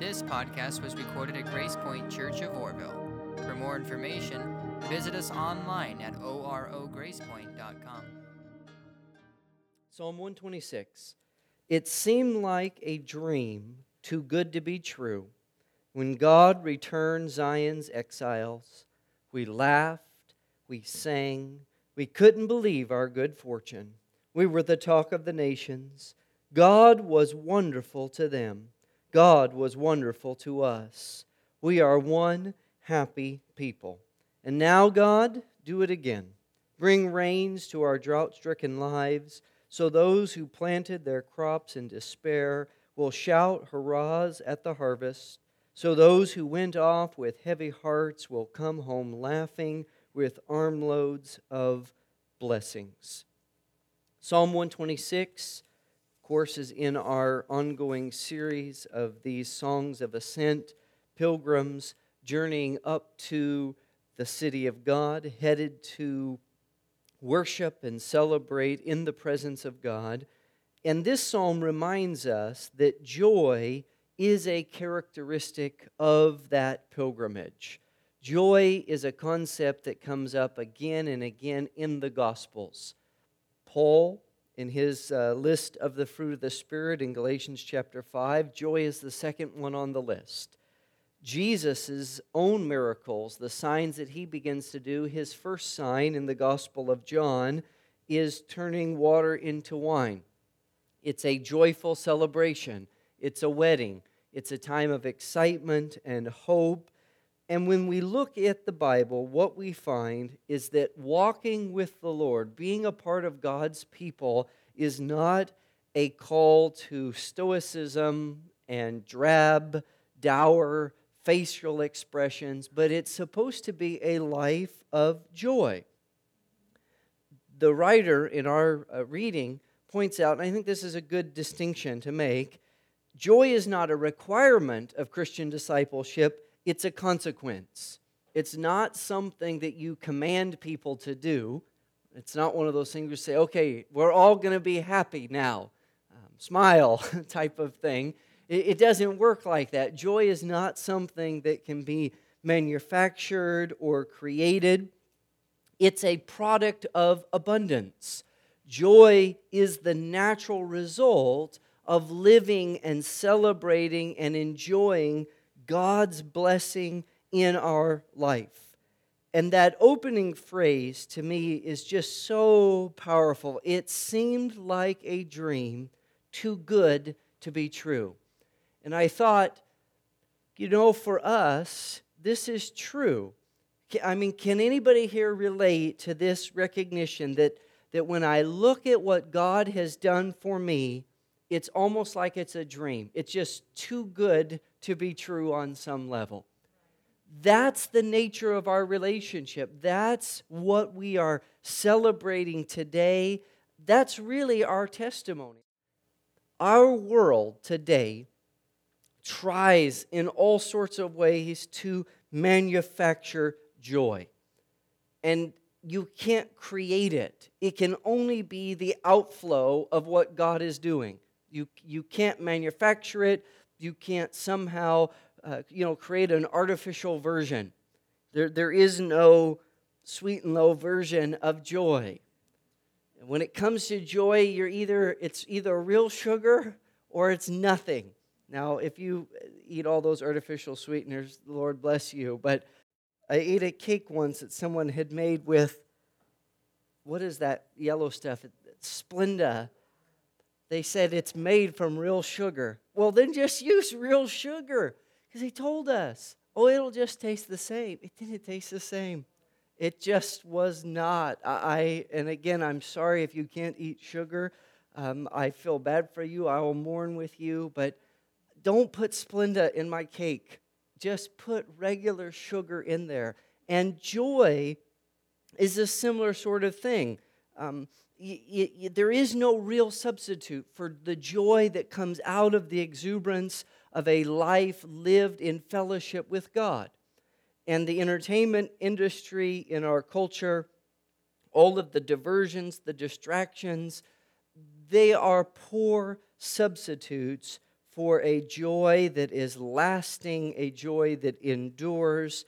This podcast was recorded at Grace Point Church of Oroville. For more information, visit us online at orogracepoint.com. Psalm 126. It seemed like a dream, too good to be true. When God returned Zion's exiles, we laughed, we sang, we couldn't believe our good fortune. We were the talk of the nations. God was wonderful to them. God was wonderful to us. We are one happy people. And now, God, do it again. Bring rains to our drought stricken lives, so those who planted their crops in despair will shout hurrahs at the harvest. So those who went off with heavy hearts will come home laughing with armloads of blessings. Psalm 126 course, is in our ongoing series of these songs of ascent, pilgrims journeying up to the city of God, headed to worship and celebrate in the presence of God. And this psalm reminds us that joy is a characteristic of that pilgrimage. Joy is a concept that comes up again and again in the Gospels. Paul in his uh, list of the fruit of the Spirit in Galatians chapter 5. Joy is the second one on the list. Jesus' own miracles, the signs that he begins to do, his first sign in the Gospel of John is turning water into wine. It's a joyful celebration, it's a wedding, it's a time of excitement and hope. And when we look at the Bible, what we find is that walking with the Lord, being a part of God's people, is not a call to stoicism and drab, dour facial expressions, but it's supposed to be a life of joy. The writer in our uh, reading points out, and I think this is a good distinction to make joy is not a requirement of Christian discipleship it's a consequence. It's not something that you command people to do. It's not one of those things you say, okay, we're all going to be happy now, um, smile type of thing. It, it doesn't work like that. Joy is not something that can be manufactured or created, it's a product of abundance. Joy is the natural result of living and celebrating and enjoying God's blessing in our life. And that opening phrase to me is just so powerful. It seemed like a dream, too good to be true. And I thought, you know, for us, this is true. I mean, can anybody here relate to this recognition that, that when I look at what God has done for me, it's almost like it's a dream. It's just too good to be true on some level. That's the nature of our relationship. That's what we are celebrating today. That's really our testimony. Our world today tries in all sorts of ways to manufacture joy. And you can't create it, it can only be the outflow of what God is doing. You, you can't manufacture it. You can't somehow, uh, you know, create an artificial version. There, there is no sweet and low version of joy. When it comes to joy, you're either it's either real sugar or it's nothing. Now, if you eat all those artificial sweeteners, the Lord bless you. But I ate a cake once that someone had made with what is that yellow stuff? Splenda they said it's made from real sugar. Well, then just use real sugar because he told us, oh, it'll just taste the same. It didn't taste the same. It just was not. I, and again, I'm sorry if you can't eat sugar. Um, I feel bad for you. I will mourn with you, but don't put Splenda in my cake. Just put regular sugar in there. And joy is a similar sort of thing. Um, y- y- there is no real substitute for the joy that comes out of the exuberance of a life lived in fellowship with God. And the entertainment industry in our culture, all of the diversions, the distractions, they are poor substitutes for a joy that is lasting, a joy that endures.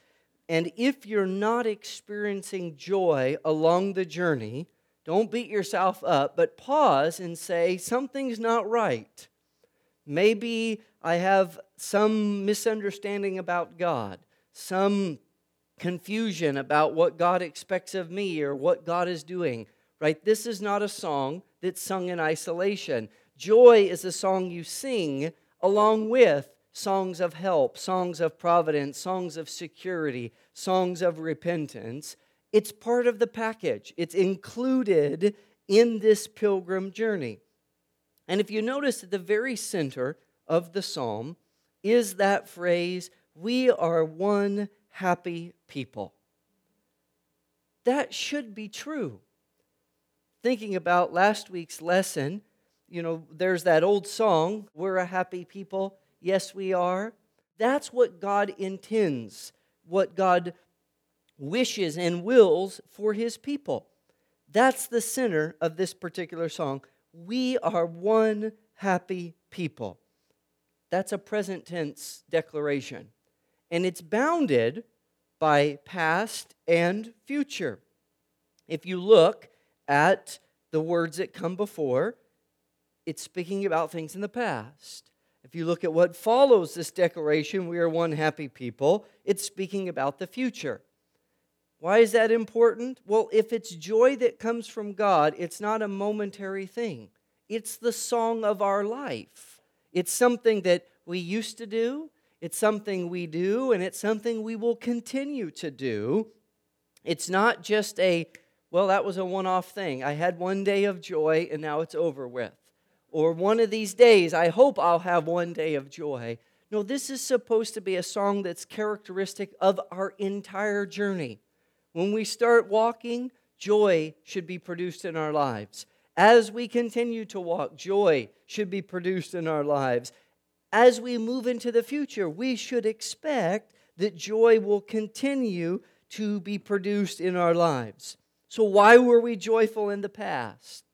And if you're not experiencing joy along the journey, don't beat yourself up, but pause and say, something's not right. Maybe I have some misunderstanding about God, some confusion about what God expects of me or what God is doing, right? This is not a song that's sung in isolation. Joy is a song you sing along with songs of help, songs of providence, songs of security, songs of repentance. It's part of the package, it's included in this pilgrim journey. And if you notice at the very center of the psalm is that phrase, we are one happy people. That should be true. Thinking about last week's lesson, you know, there's that old song, We're a Happy People. Yes, we are. That's what God intends, what God wishes and wills for his people. That's the center of this particular song. We are one happy people. That's a present tense declaration. And it's bounded by past and future. If you look at the words that come before, it's speaking about things in the past. If you look at what follows this declaration, we are one happy people, it's speaking about the future. Why is that important? Well, if it's joy that comes from God, it's not a momentary thing. It's the song of our life. It's something that we used to do, it's something we do, and it's something we will continue to do. It's not just a, well, that was a one off thing. I had one day of joy and now it's over with. Or one of these days, I hope I'll have one day of joy. No, this is supposed to be a song that's characteristic of our entire journey. When we start walking, joy should be produced in our lives. As we continue to walk, joy should be produced in our lives. As we move into the future, we should expect that joy will continue to be produced in our lives. So, why were we joyful in the past?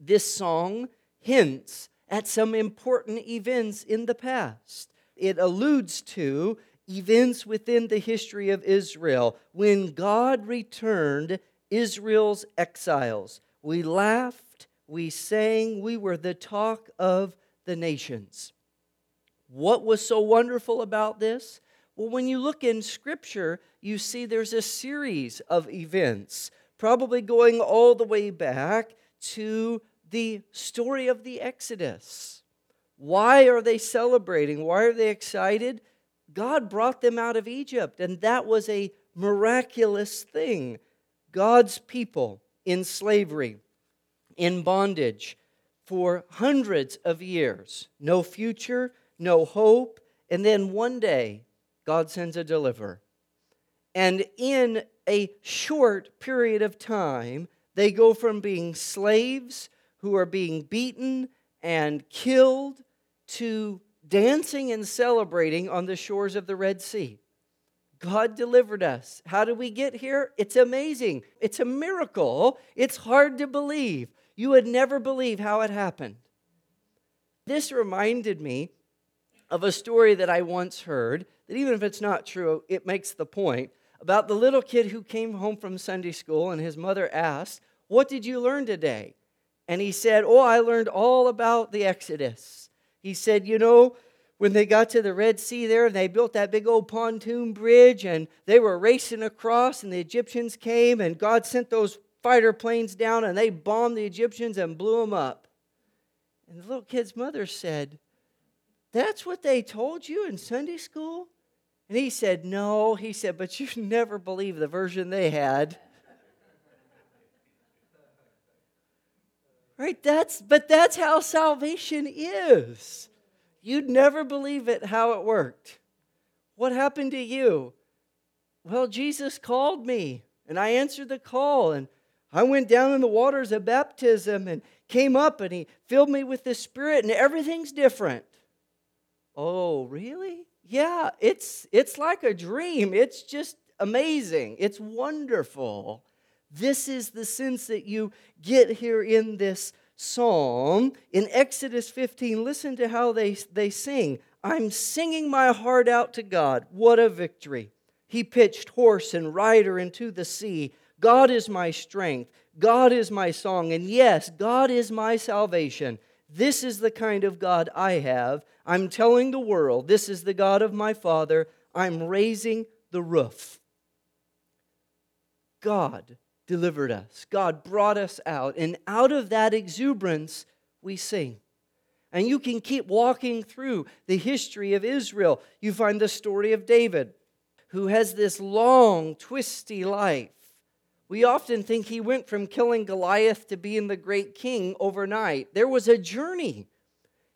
This song hints at some important events in the past. It alludes to events within the history of Israel when God returned Israel's exiles. We laughed, we sang, we were the talk of the nations. What was so wonderful about this? Well, when you look in Scripture, you see there's a series of events, probably going all the way back to the story of the Exodus. Why are they celebrating? Why are they excited? God brought them out of Egypt, and that was a miraculous thing. God's people in slavery, in bondage for hundreds of years, no future, no hope, and then one day, God sends a deliverer. And in a short period of time, they go from being slaves who are being beaten and killed to dancing and celebrating on the shores of the Red Sea. God delivered us. How did we get here? It's amazing. It's a miracle. It's hard to believe. You would never believe how it happened. This reminded me of a story that I once heard, that even if it's not true, it makes the point about the little kid who came home from Sunday school and his mother asked, What did you learn today? And he said, Oh, I learned all about the Exodus. He said, You know, when they got to the Red Sea there and they built that big old pontoon bridge and they were racing across and the Egyptians came and God sent those fighter planes down and they bombed the Egyptians and blew them up. And the little kid's mother said, That's what they told you in Sunday school? And he said, No. He said, But you never believe the version they had. Right? That's but that's how salvation is. You'd never believe it how it worked. What happened to you? Well, Jesus called me and I answered the call and I went down in the waters of baptism and came up and he filled me with the spirit and everything's different. Oh, really? Yeah, it's it's like a dream. It's just amazing. It's wonderful. This is the sense that you get here in this psalm in Exodus 15, listen to how they, they sing. I'm singing my heart out to God. What a victory! He pitched horse and rider into the sea. God is my strength. God is my song. And yes, God is my salvation. This is the kind of God I have. I'm telling the world, this is the God of my Father. I'm raising the roof. God delivered us. God brought us out. And out of that exuberance, we sing. And you can keep walking through the history of Israel. You find the story of David, who has this long, twisty life. We often think he went from killing Goliath to being the great king overnight. There was a journey.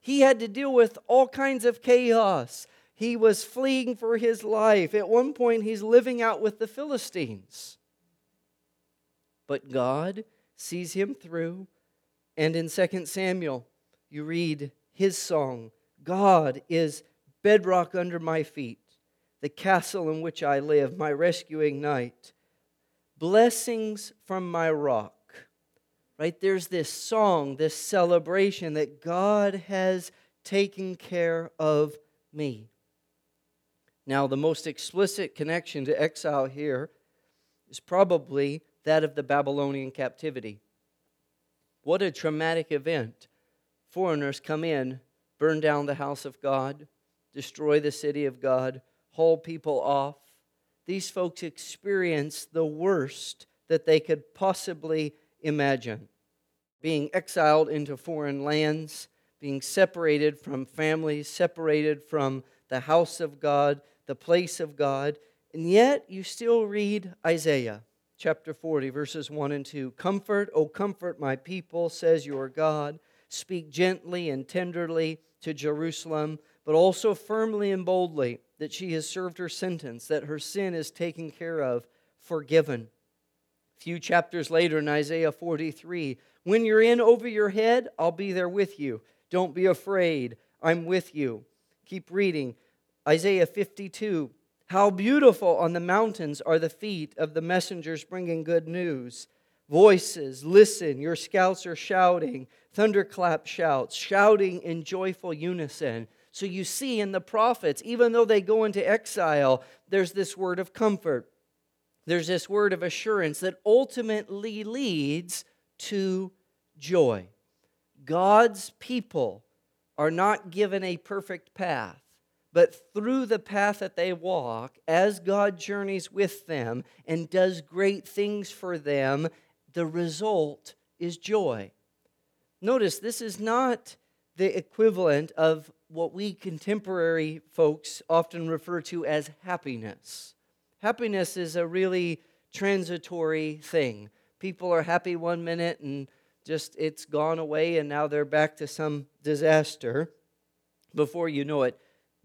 He had to deal with all kinds of chaos. He was fleeing for his life. At one point, he's living out with the Philistines. But God sees him through. And in 2 Samuel, you read his song God is bedrock under my feet, the castle in which I live, my rescuing knight. Blessings from my rock. Right? There's this song, this celebration that God has taken care of me. Now, the most explicit connection to exile here is probably that of the Babylonian captivity. What a traumatic event. Foreigners come in, burn down the house of God, destroy the city of God, haul people off. These folks experience the worst that they could possibly imagine being exiled into foreign lands, being separated from families, separated from the house of God, the place of God. And yet, you still read Isaiah chapter 40, verses 1 and 2. Comfort, O comfort my people, says your God. Speak gently and tenderly to Jerusalem, but also firmly and boldly that she has served her sentence, that her sin is taken care of, forgiven. A few chapters later in Isaiah 43, when you're in over your head, I'll be there with you. Don't be afraid. I'm with you. Keep reading. Isaiah 52, how beautiful on the mountains are the feet of the messengers bringing good news. Voices, listen, your scouts are shouting, thunderclap shouts, shouting in joyful unison. So you see in the prophets, even though they go into exile, there's this word of comfort. There's this word of assurance that ultimately leads to joy. God's people are not given a perfect path but through the path that they walk, as God journeys with them and does great things for them, the result is joy. Notice this is not the equivalent of what we contemporary folks often refer to as happiness. Happiness is a really transitory thing. People are happy one minute and just it's gone away and now they're back to some disaster before you know it.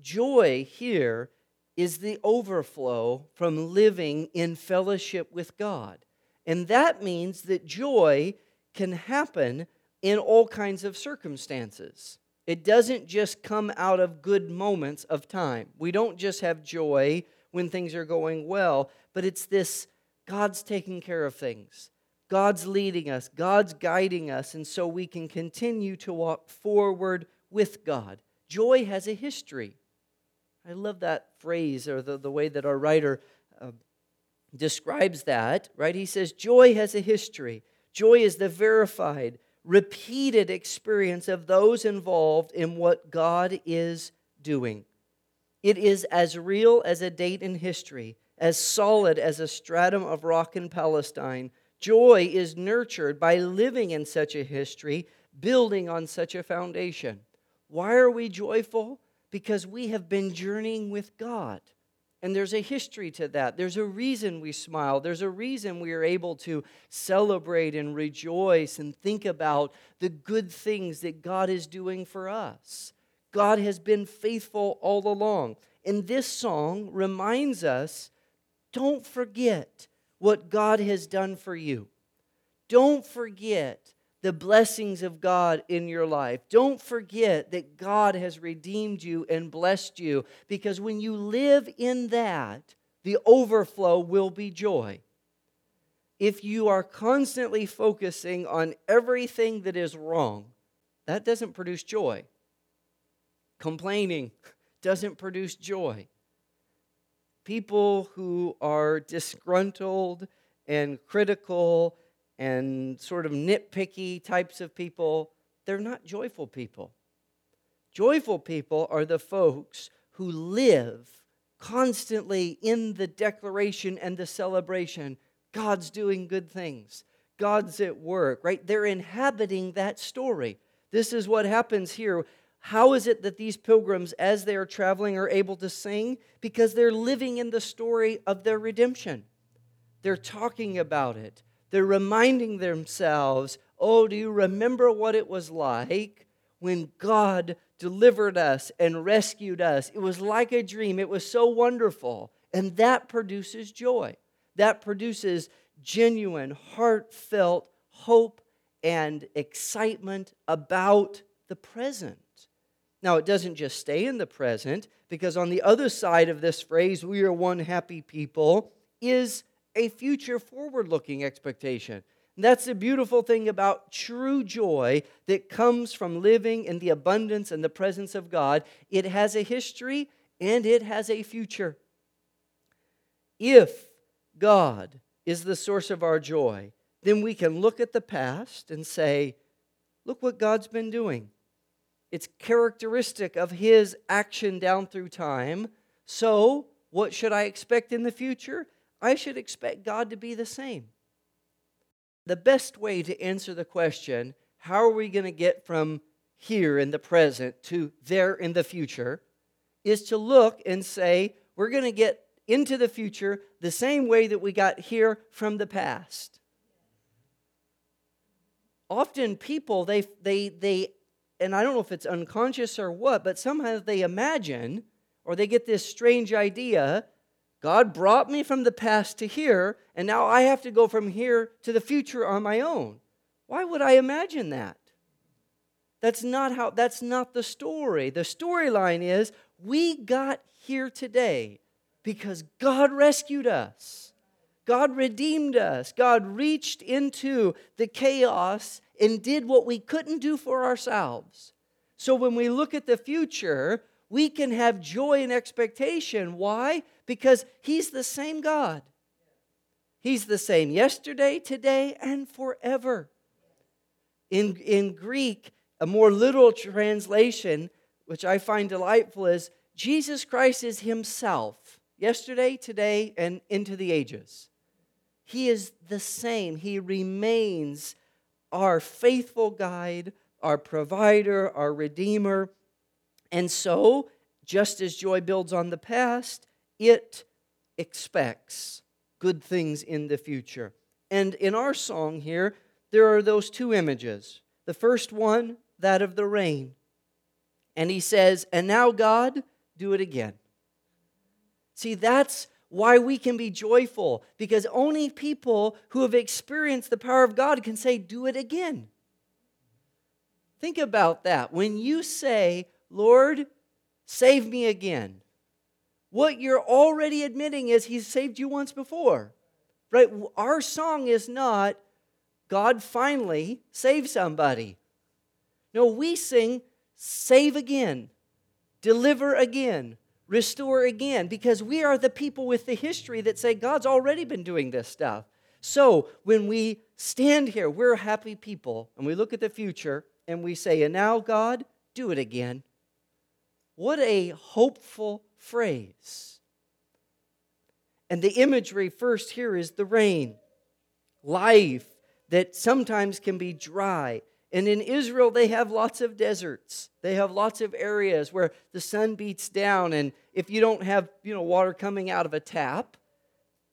Joy here is the overflow from living in fellowship with God. And that means that joy can happen in all kinds of circumstances. It doesn't just come out of good moments of time. We don't just have joy when things are going well, but it's this God's taking care of things. God's leading us, God's guiding us, and so we can continue to walk forward with God. Joy has a history. I love that phrase or the, the way that our writer uh, describes that, right? He says, Joy has a history. Joy is the verified, repeated experience of those involved in what God is doing. It is as real as a date in history, as solid as a stratum of rock in Palestine. Joy is nurtured by living in such a history, building on such a foundation. Why are we joyful? Because we have been journeying with God. And there's a history to that. There's a reason we smile. There's a reason we are able to celebrate and rejoice and think about the good things that God is doing for us. God has been faithful all along. And this song reminds us don't forget what God has done for you. Don't forget the blessings of God in your life. Don't forget that God has redeemed you and blessed you because when you live in that, the overflow will be joy. if you are constantly focusing on everything that is wrong, that doesn't produce joy. Complaining doesn't produce joy. People who are disgruntled and critical and sort of nitpicky types of people, they're not joyful people. Joyful people are the folks who live constantly in the declaration and the celebration. God's doing good things. God's at work, right? They're inhabiting that story. This is what happens here. How is it that these pilgrims, as they are traveling, are able to sing? Because they're living in the story of their redemption. They're talking about it. They're reminding themselves, oh, do you remember what it was like when God delivered us and rescued us? It was like a dream. It was so wonderful. And that produces joy. That produces genuine, heartfelt hope and excitement about the present. Now, it doesn't just stay in the present, because on the other side of this phrase, we are one happy people, is a future forward looking expectation. And that's the beautiful thing about true joy that comes from living in the abundance and the presence of God. It has a history and it has a future. If God is the source of our joy, then we can look at the past and say, look what God's been doing. It's characteristic of His action down through time. So, what should I expect in the future? I should expect God to be the same. The best way to answer the question, how are we going to get from here in the present to there in the future, is to look and say, we're going to get into the future the same way that we got here from the past. Often people, they, they, they, and I don't know if it's unconscious or what, but somehow they imagine or they get this strange idea God brought me from the past to here, and now I have to go from here to the future on my own. Why would I imagine that? That's not how that's not the story. The storyline is we got here today because God rescued us. God redeemed us. God reached into the chaos and did what we couldn't do for ourselves. So when we look at the future, we can have joy and expectation. Why? Because He's the same God. He's the same yesterday, today, and forever. In, in Greek, a more literal translation, which I find delightful, is Jesus Christ is Himself, yesterday, today, and into the ages. He is the same. He remains our faithful guide, our provider, our redeemer. And so, just as joy builds on the past, it expects good things in the future. And in our song here, there are those two images. The first one, that of the rain. And he says, And now, God, do it again. See, that's why we can be joyful, because only people who have experienced the power of God can say, Do it again. Think about that. When you say, Lord, save me again. What you're already admitting is He's saved you once before. Right? Our song is not, God finally save somebody. No, we sing, save again, deliver again, restore again, because we are the people with the history that say God's already been doing this stuff. So when we stand here, we're happy people, and we look at the future and we say, And now, God, do it again. What a hopeful phrase. And the imagery first here is the rain, life that sometimes can be dry. And in Israel, they have lots of deserts. They have lots of areas where the sun beats down. And if you don't have you know, water coming out of a tap,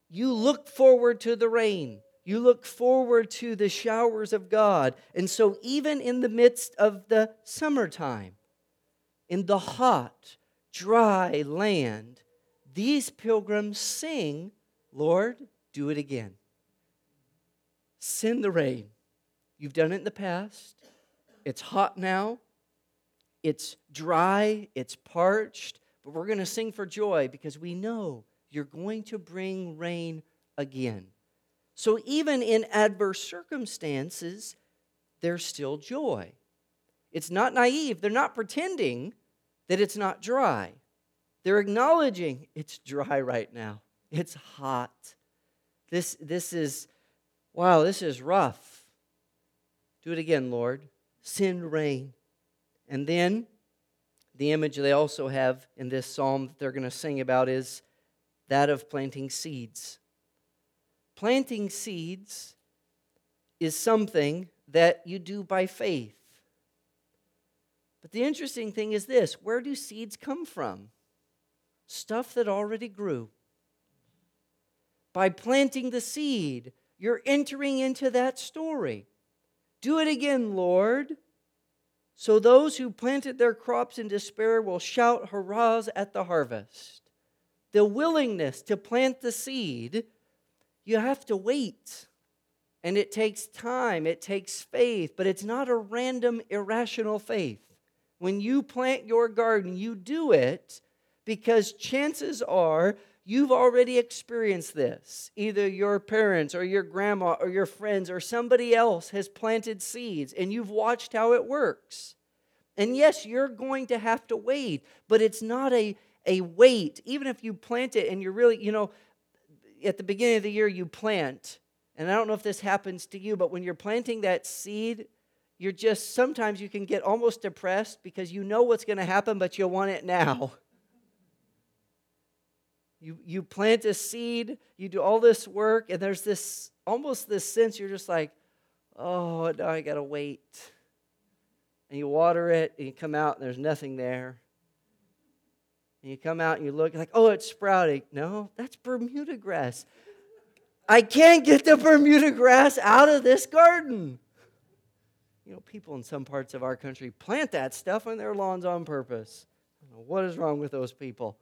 you look forward to the rain. You look forward to the showers of God. And so, even in the midst of the summertime, in the hot, dry land, these pilgrims sing, Lord, do it again. Send the rain. You've done it in the past. It's hot now. It's dry. It's parched. But we're going to sing for joy because we know you're going to bring rain again. So even in adverse circumstances, there's still joy. It's not naive. They're not pretending that it's not dry. They're acknowledging it's dry right now. It's hot. This, this is, wow, this is rough. Do it again, Lord. Send rain. And then the image they also have in this psalm that they're going to sing about is that of planting seeds. Planting seeds is something that you do by faith. But the interesting thing is this where do seeds come from? Stuff that already grew. By planting the seed, you're entering into that story. Do it again, Lord. So those who planted their crops in despair will shout hurrahs at the harvest. The willingness to plant the seed, you have to wait. And it takes time, it takes faith, but it's not a random, irrational faith. When you plant your garden, you do it because chances are you've already experienced this. Either your parents or your grandma or your friends or somebody else has planted seeds and you've watched how it works. And yes, you're going to have to wait, but it's not a, a wait. Even if you plant it and you're really, you know, at the beginning of the year you plant, and I don't know if this happens to you, but when you're planting that seed, you're just sometimes you can get almost depressed because you know what's going to happen, but you want it now. You, you plant a seed, you do all this work, and there's this almost this sense you're just like, oh, now I got to wait. And you water it, and you come out, and there's nothing there. And you come out and you look like, oh, it's sprouting. No, that's Bermuda grass. I can't get the Bermuda grass out of this garden. You know, people in some parts of our country plant that stuff on their lawns on purpose. What is wrong with those people?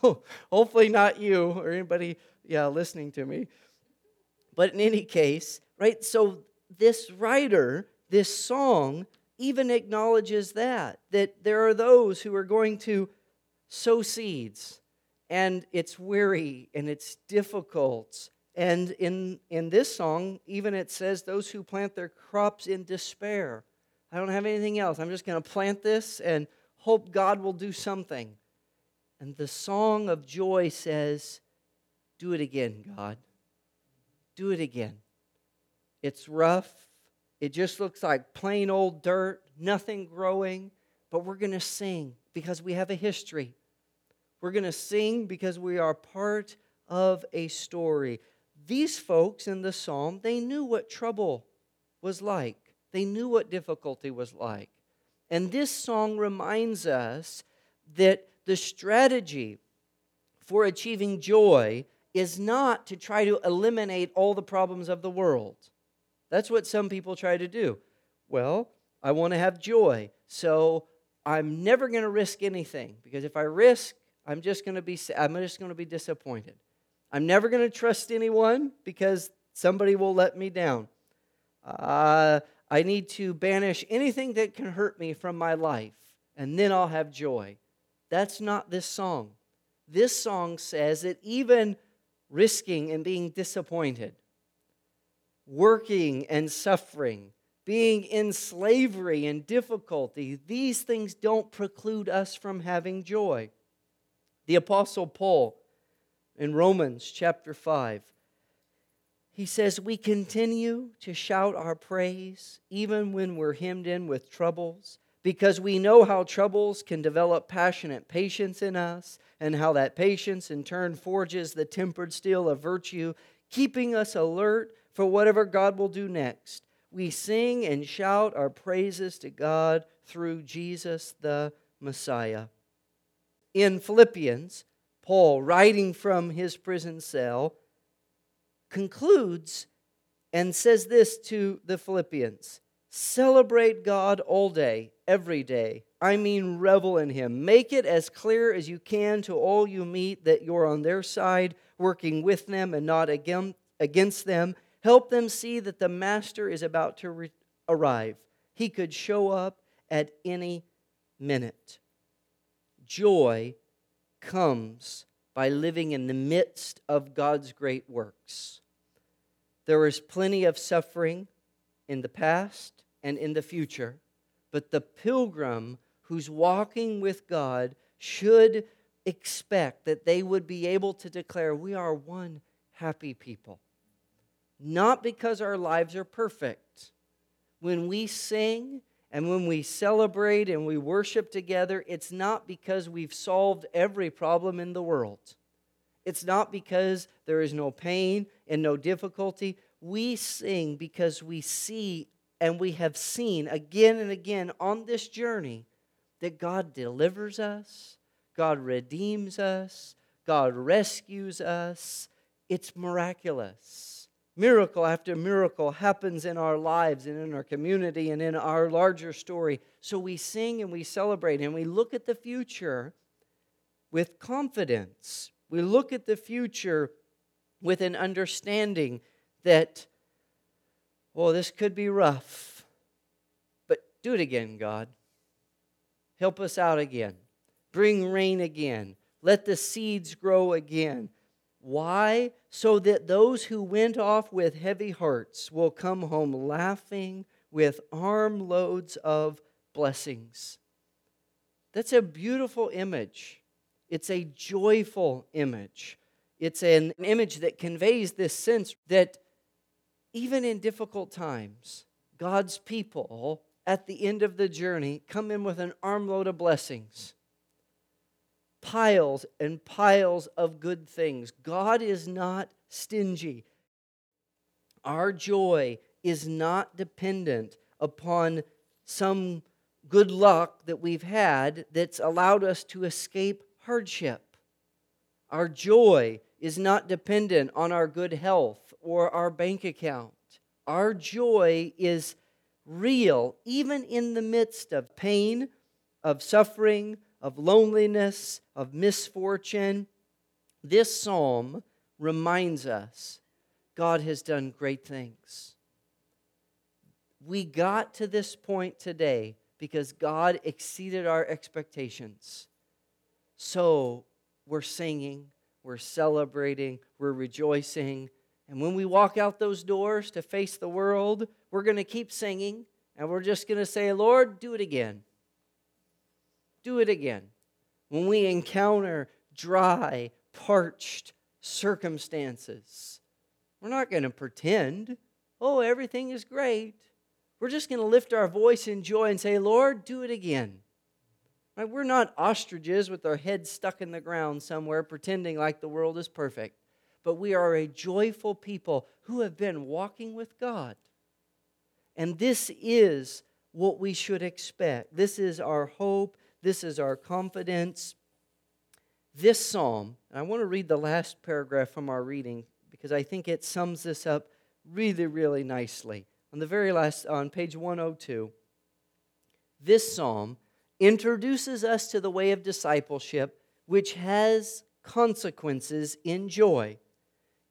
Hopefully, not you or anybody, yeah, listening to me. But in any case, right? So, this writer, this song, even acknowledges that, that there are those who are going to sow seeds, and it's weary and it's difficult. And in, in this song, even it says, those who plant their crops in despair. I don't have anything else. I'm just going to plant this and hope God will do something. And the song of joy says, Do it again, God. Do it again. It's rough. It just looks like plain old dirt, nothing growing, but we're going to sing because we have a history. We're going to sing because we are part of a story. These folks in the psalm, they knew what trouble was like. They knew what difficulty was like. And this song reminds us that the strategy for achieving joy is not to try to eliminate all the problems of the world. That's what some people try to do. Well, I want to have joy, so I'm never going to risk anything because if I risk, I'm just going to be I'm just going to be disappointed. I'm never going to trust anyone because somebody will let me down. Uh, I need to banish anything that can hurt me from my life, and then I'll have joy. That's not this song. This song says that even risking and being disappointed, working and suffering, being in slavery and difficulty, these things don't preclude us from having joy. The Apostle Paul in Romans chapter 5, he says, We continue to shout our praise even when we're hemmed in with troubles because we know how troubles can develop passionate patience in us, and how that patience in turn forges the tempered steel of virtue, keeping us alert for whatever God will do next. We sing and shout our praises to God through Jesus the Messiah. In Philippians, Paul, writing from his prison cell, concludes and says this to the Philippians Celebrate God all day every day. I mean, revel in Him. Make it as clear as you can to all you meet that you're on their side, working with them and not against them. Help them see that the Master is about to re- arrive. He could show up at any minute. Joy comes by living in the midst of God's great works. There is plenty of suffering in the past and in the future, but the pilgrim who's walking with God should expect that they would be able to declare, We are one happy people. Not because our lives are perfect. When we sing and when we celebrate and we worship together, it's not because we've solved every problem in the world. It's not because there is no pain and no difficulty. We sing because we see and we have seen again and again on this journey that God delivers us, God redeems us, God rescues us. It's miraculous. Miracle after miracle happens in our lives and in our community and in our larger story. So we sing and we celebrate and we look at the future with confidence. We look at the future with an understanding that, oh, this could be rough, but do it again, God. Help us out again. Bring rain again. Let the seeds grow again. Why? So that those who went off with heavy hearts will come home laughing with armloads of blessings. That's a beautiful image. It's a joyful image. It's an image that conveys this sense that even in difficult times, God's people at the end of the journey come in with an armload of blessings piles and piles of good things. God is not stingy. Our joy is not dependent upon some good luck that we've had that's allowed us to escape hardship. Our joy is not dependent on our good health or our bank account. Our joy is real, even in the midst of pain, of suffering, of loneliness, of misfortune. This psalm reminds us God has done great things. We got to this point today because God exceeded our expectations. So we're singing, we're celebrating, we're rejoicing. And when we walk out those doors to face the world, we're going to keep singing and we're just going to say, Lord, do it again do it again. When we encounter dry, parched circumstances, we're not going to pretend, oh, everything is great. We're just going to lift our voice in joy and say, Lord, do it again. Right? We're not ostriches with our heads stuck in the ground somewhere pretending like the world is perfect, but we are a joyful people who have been walking with God. And this is what we should expect. This is our hope this is our confidence. This psalm, and I want to read the last paragraph from our reading because I think it sums this up really, really nicely. On the very last, on page 102, this psalm introduces us to the way of discipleship, which has consequences in joy.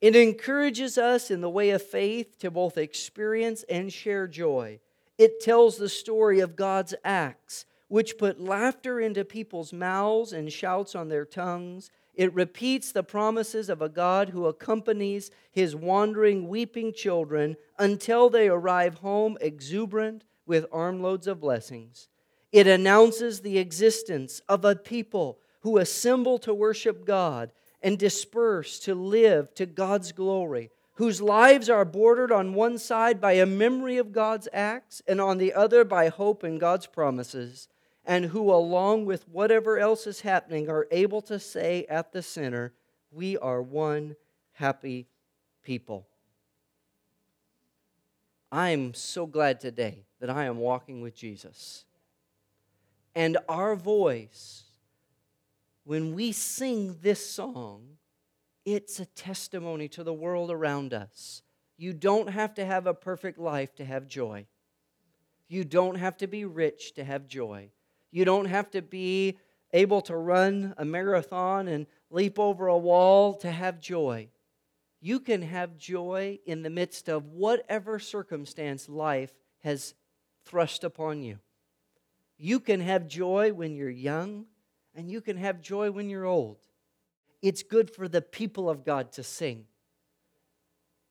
It encourages us in the way of faith to both experience and share joy. It tells the story of God's acts which put laughter into people's mouths and shouts on their tongues. It repeats the promises of a God who accompanies his wandering, weeping children until they arrive home exuberant with armloads of blessings. It announces the existence of a people who assemble to worship God and disperse to live to God's glory, whose lives are bordered on one side by a memory of God's acts and on the other by hope in God's promises and who, along with whatever else is happening, are able to say at the center, We are one happy people. I am so glad today that I am walking with Jesus. And our voice, when we sing this song, it's a testimony to the world around us. You don't have to have a perfect life to have joy. You don't have to be rich to have joy. You don't have to be able to run a marathon and leap over a wall to have joy. You can have joy in the midst of whatever circumstance life has thrust upon you. You can have joy when you're young, and you can have joy when you're old. It's good for the people of God to sing.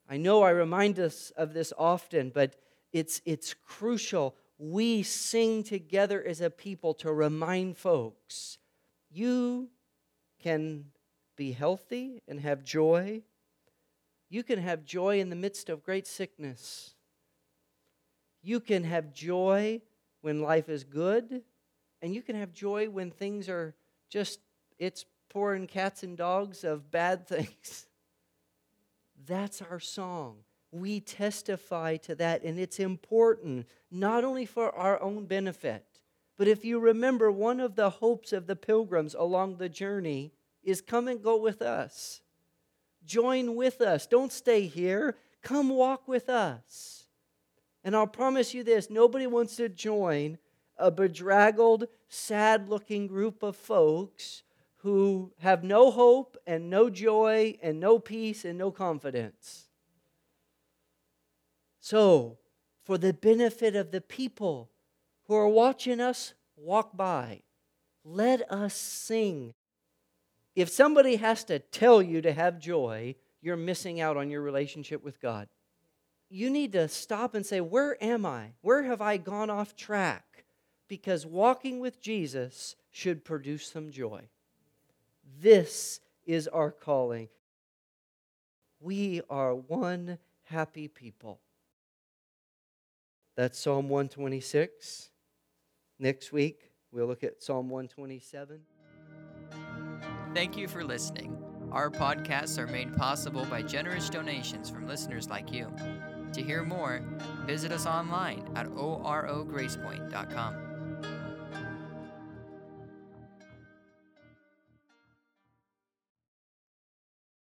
I know I remind us of this often, but it's, it's crucial. We sing together as a people to remind folks you can be healthy and have joy. You can have joy in the midst of great sickness. You can have joy when life is good, and you can have joy when things are just, it's pouring cats and dogs of bad things. That's our song. We testify to that, and it's important not only for our own benefit, but if you remember, one of the hopes of the pilgrims along the journey is come and go with us. Join with us. Don't stay here. Come walk with us. And I'll promise you this nobody wants to join a bedraggled, sad looking group of folks who have no hope and no joy and no peace and no confidence. So, for the benefit of the people who are watching us walk by, let us sing. If somebody has to tell you to have joy, you're missing out on your relationship with God. You need to stop and say, Where am I? Where have I gone off track? Because walking with Jesus should produce some joy. This is our calling. We are one happy people. That's Psalm 126. Next week, we'll look at Psalm 127. Thank you for listening. Our podcasts are made possible by generous donations from listeners like you. To hear more, visit us online at orogracepoint.com.